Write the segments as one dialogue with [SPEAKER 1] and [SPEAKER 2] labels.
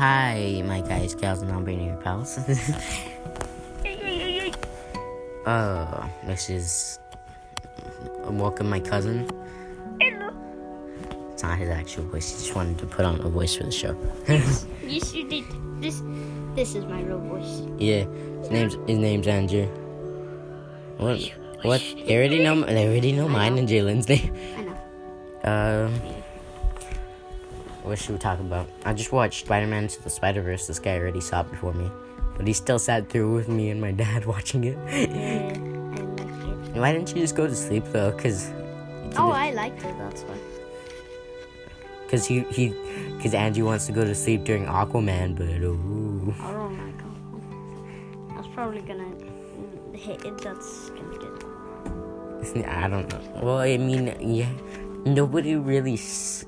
[SPEAKER 1] Hi, my guys, gals, and non-binary pals. uh, this is welcome my cousin.
[SPEAKER 2] Hello.
[SPEAKER 1] It's not his actual voice. He just wanted to put on a voice for the show.
[SPEAKER 2] Yes, you did. This, this is my real voice.
[SPEAKER 1] yeah, his name's his name's Andrew. What? What? They already know. They already know mine and Jalen's name.
[SPEAKER 2] I know.
[SPEAKER 1] Um, what should we talk about? I just watched Spider-Man Into the Spider-Verse. This guy already saw it before me, but he still sat through with me and my dad watching it.
[SPEAKER 2] I like it.
[SPEAKER 1] Why didn't you just go to sleep though? Cause,
[SPEAKER 2] Oh, I liked it. That's why.
[SPEAKER 1] cause he he, cause Andrew wants to go to sleep during Aquaman, but ooh.
[SPEAKER 2] I don't like. I was probably gonna hit it. That's gonna get.
[SPEAKER 1] I don't know. Well, I mean, yeah, nobody really s-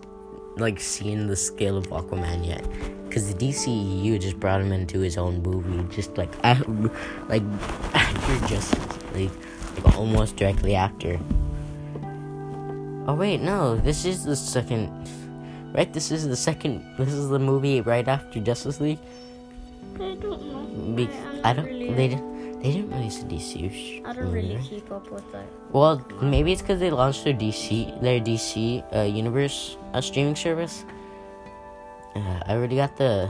[SPEAKER 1] like seen the scale of Aquaman yet, because the DCU just brought him into his own movie, just like I, like after Justice League, like almost directly after. Oh wait, no, this is the second, right? This is the second. This is the movie right after Justice League.
[SPEAKER 2] I don't know.
[SPEAKER 1] Be-
[SPEAKER 2] I'm
[SPEAKER 1] I don't.
[SPEAKER 2] Really,
[SPEAKER 1] They didn't. They didn't release a sh-
[SPEAKER 2] I don't really keep up with that.
[SPEAKER 1] Well, maybe it's because they launched their DC, their DC uh, universe uh, streaming service. Uh, I already got the,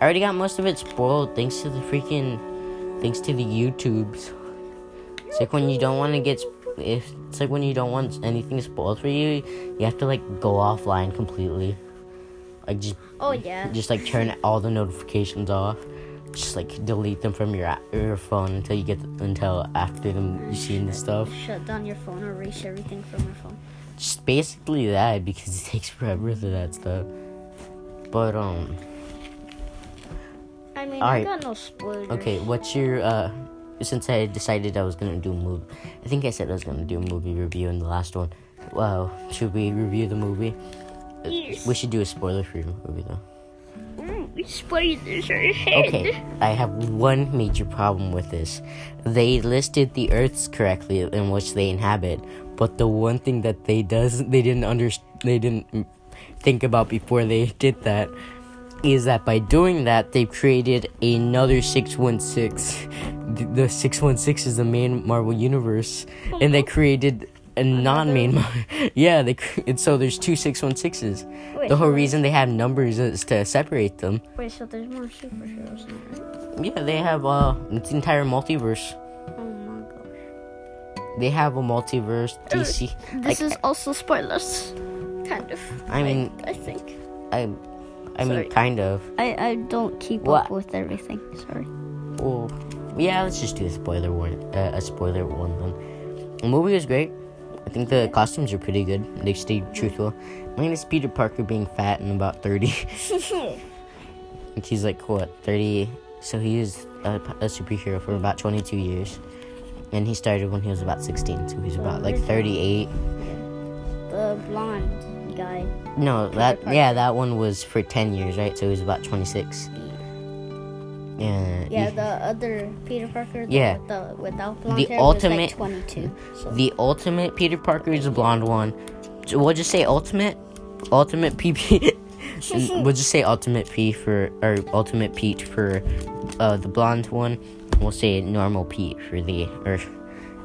[SPEAKER 1] I already got most of it spoiled thanks to the freaking, thanks to the YouTubes. It's like when you don't want to get, if it's like when you don't want anything spoiled for you, you have to like go offline completely, like just
[SPEAKER 2] Oh yeah.
[SPEAKER 1] just like turn all the notifications off. Just like delete them from your your phone until you get until after them you seen the stuff.
[SPEAKER 2] Shut down your phone or erase everything from your phone.
[SPEAKER 1] just basically that because it takes forever for that stuff. But um,
[SPEAKER 2] I mean. I got no spoilers.
[SPEAKER 1] okay, what's your uh? Since I decided I was gonna do a movie, I think I said I was gonna do a movie review in the last one. Wow, should we review the movie?
[SPEAKER 2] Yes.
[SPEAKER 1] We should do a spoiler-free movie though.
[SPEAKER 2] Spoilers are ahead.
[SPEAKER 1] Okay, I have one major problem with this. They listed the Earths correctly in which they inhabit, but the one thing that they does they didn't under they didn't think about before they did that is that by doing that they created another 616. The- The 616 is the main Marvel universe, and they uh-huh. created a non-main. Mar- yeah, they and so there's two 616s.
[SPEAKER 2] Wait,
[SPEAKER 1] The whole
[SPEAKER 2] so-
[SPEAKER 1] reason they have numbers is to separate them.
[SPEAKER 2] Wait, so there's more superheroes now, right?
[SPEAKER 1] Yeah, they have uh it's the entire multiverse.
[SPEAKER 2] Oh my gosh.
[SPEAKER 1] They have a multiverse DC.
[SPEAKER 2] This
[SPEAKER 1] Like,
[SPEAKER 2] is also spoilers. Kind of.
[SPEAKER 1] I mean-
[SPEAKER 2] I, think.
[SPEAKER 1] I I mean kind of.
[SPEAKER 2] I, I don't keep
[SPEAKER 1] What?
[SPEAKER 2] up with everything. Sorry.
[SPEAKER 1] Well, yeah, let's just do a spoiler one. Uh, a spoiler one then. The movie was great. I think the costumes are pretty good. They stayed truthful. Minus Peter Parker being fat and about 30. and He's like what 30 so he was a, a superhero for about 22 years and he started when he was about 16 so he's about like 38
[SPEAKER 2] the blonde guy.
[SPEAKER 1] No, that yeah, that one was for ten years, right? So he was about twenty six. Yeah.
[SPEAKER 2] Yeah, the other Peter Parker. The,
[SPEAKER 1] Yeah.
[SPEAKER 2] The, without blonde
[SPEAKER 1] The
[SPEAKER 2] hair
[SPEAKER 1] ultimate-
[SPEAKER 2] was like 22. So.
[SPEAKER 1] the ultimate Peter Parker is the blonde one. So we'll just say ultimate, ultimate PP. we'll just say ultimate P for or ultimate Pete for uh, the blonde one. We'll say normal Pete for the or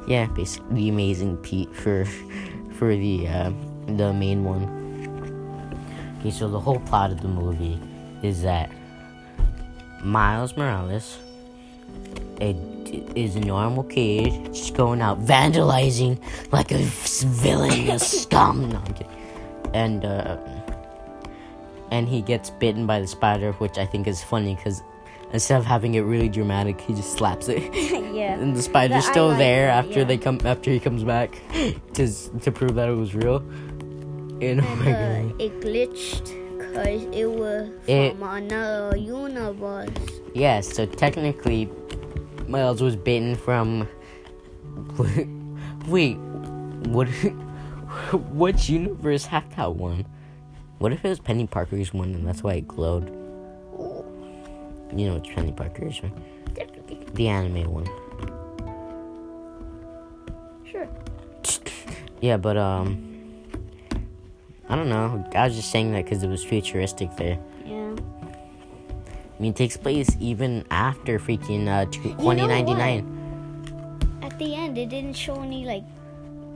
[SPEAKER 1] yeah, basically the amazing Pete for for the uh, the main one. Okay, so the whole plot of the movie is that Miles Morales a, is a normal kid just going out vandalizing like a villain, a scum. No, I'm kidding. And uh, and he gets bitten by the spider, which I think is funny because instead of having it really dramatic, he just slaps it.
[SPEAKER 2] yeah.
[SPEAKER 1] and the spider's
[SPEAKER 2] I
[SPEAKER 1] still there
[SPEAKER 2] that,
[SPEAKER 1] after
[SPEAKER 2] yeah.
[SPEAKER 1] they come after he comes back to to prove that it was real. And, oh my
[SPEAKER 2] And
[SPEAKER 1] God.
[SPEAKER 2] uh, it glitched because it was
[SPEAKER 1] It-
[SPEAKER 2] from another universe.
[SPEAKER 1] Yeah, so technically, Miles was bitten from. Wait, what? Which universe had that one? What if it was Peni Parker's one and that's why it glowed? You know it's Peni Parker's, right? The anime one.
[SPEAKER 2] Sure.
[SPEAKER 1] Yeah, but um, I don't know. I was just saying that because it was futuristic there.
[SPEAKER 2] Yeah.
[SPEAKER 1] I mean, it takes place even after freaking uh, two- 2099.
[SPEAKER 2] At the end, it didn't show any like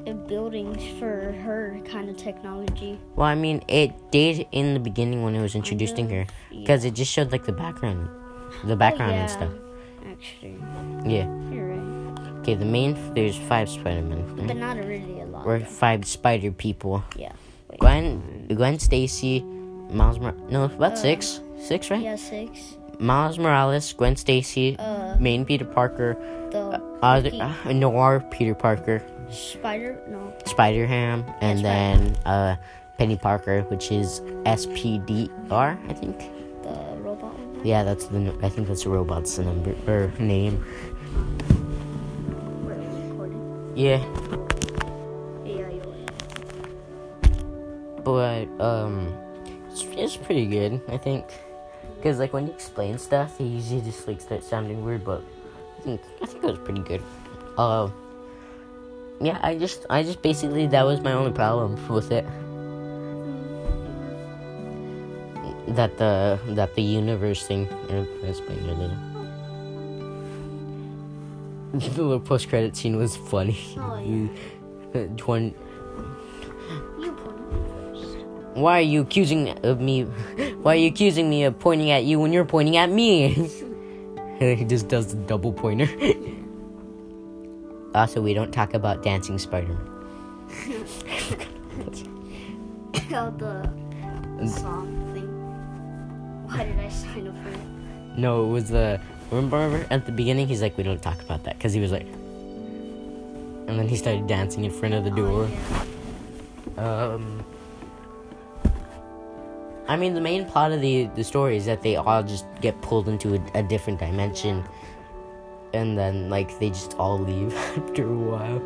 [SPEAKER 2] uh, buildings for her kind of technology.
[SPEAKER 1] Well, I mean, it did in the beginning when it was introducing her,
[SPEAKER 2] Yeah.
[SPEAKER 1] because it just showed like the background, the background
[SPEAKER 2] oh, yeah,
[SPEAKER 1] and stuff.
[SPEAKER 2] Actually,
[SPEAKER 1] Yeah.
[SPEAKER 2] you're right,
[SPEAKER 1] Okay, the main there's five Spider-Man,
[SPEAKER 2] but not really a lot.
[SPEAKER 1] or five Spider people.
[SPEAKER 2] Yeah.
[SPEAKER 1] Gwen, Gwen Stacy, Miles. Mor- no, about
[SPEAKER 2] Uh,
[SPEAKER 1] six, six, right?
[SPEAKER 2] Yeah, six.
[SPEAKER 1] Miles Morales, Gwen Stacy,
[SPEAKER 2] Uh,
[SPEAKER 1] main Peter Parker,
[SPEAKER 2] the
[SPEAKER 1] other uh, Noir Peter Parker,
[SPEAKER 2] spider. No.
[SPEAKER 1] Spider Ham, and
[SPEAKER 2] That's
[SPEAKER 1] then uh, Peni Parker, which is SPDR, I think.
[SPEAKER 2] The robot.
[SPEAKER 1] Yeah, that's the. I think that's the robot's number or name. Yeah,
[SPEAKER 2] Yeah,
[SPEAKER 1] but um, it's, it's pretty good, I think. Cause like when you explain stuff, it usually just like starts sounding weird, but I think I think it was pretty good. Uh, yeah, I just I just basically that was my only problem with it. That the that the universe thing. I explained earlier. The little post credit scene was funny.
[SPEAKER 2] Oh, yeah. 20,
[SPEAKER 1] why are you accusing of me? Why are you accusing me of pointing at you when you're pointing at me? he just does the double pointer. also, we don't talk about dancing Spider-Man.
[SPEAKER 2] Oh, the song thing. Why did I sign up for it?
[SPEAKER 1] No, it was the remember at the beginning. He's like, we don't talk about that because he was like, and then he started dancing in front of the door.
[SPEAKER 2] Oh, yeah.
[SPEAKER 1] Um, I mean, the main plot of the the story is that they all just get pulled into a, a different dimension, and then like they just all leave after a while,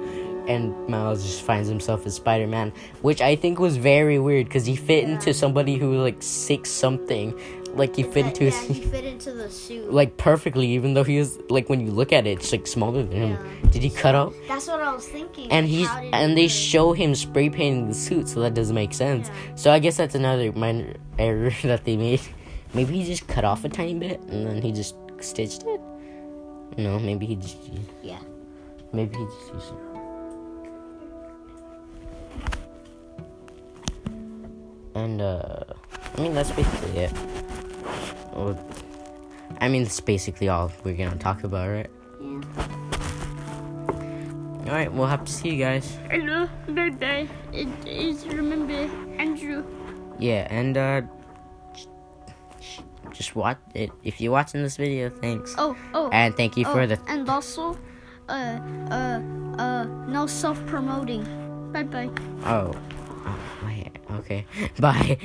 [SPEAKER 1] and Miles just finds himself as Spider Man, which I think was very weird because he fit into somebody who was like six something, like he fit
[SPEAKER 2] That-
[SPEAKER 1] into
[SPEAKER 2] yeah,
[SPEAKER 1] his,
[SPEAKER 2] he fit into the suit.
[SPEAKER 1] like perfectly, even though he was like when you look at it, it's like smaller than him.
[SPEAKER 2] Yeah.
[SPEAKER 1] Did he cut out?
[SPEAKER 2] That's what I was thinking.
[SPEAKER 1] and he's and
[SPEAKER 2] he
[SPEAKER 1] they show him spray painting the suit, so that doesn't make sense.
[SPEAKER 2] Yeah.
[SPEAKER 1] So I guess that's another minor error that they made. Maybe he just cut off a tiny bit and then he just stitched it. No, maybe he just
[SPEAKER 2] Yeah.
[SPEAKER 1] maybe he just used it. And uh, I mean that's basically it. Well, I mean that's basically all we're gonna talk about, right?
[SPEAKER 2] Yeah.
[SPEAKER 1] All right, we'll have to see you guys.
[SPEAKER 2] Hello, bye bye. It is remember Andrew.
[SPEAKER 1] Yeah, and uh just watch it if you're watching this video, thanks.
[SPEAKER 2] Oh, oh.
[SPEAKER 1] And thank you
[SPEAKER 2] oh,
[SPEAKER 1] for the
[SPEAKER 2] and also, uh, uh, uh, no self promoting. Bye bye.
[SPEAKER 1] oh. oh wait, okay. Bye.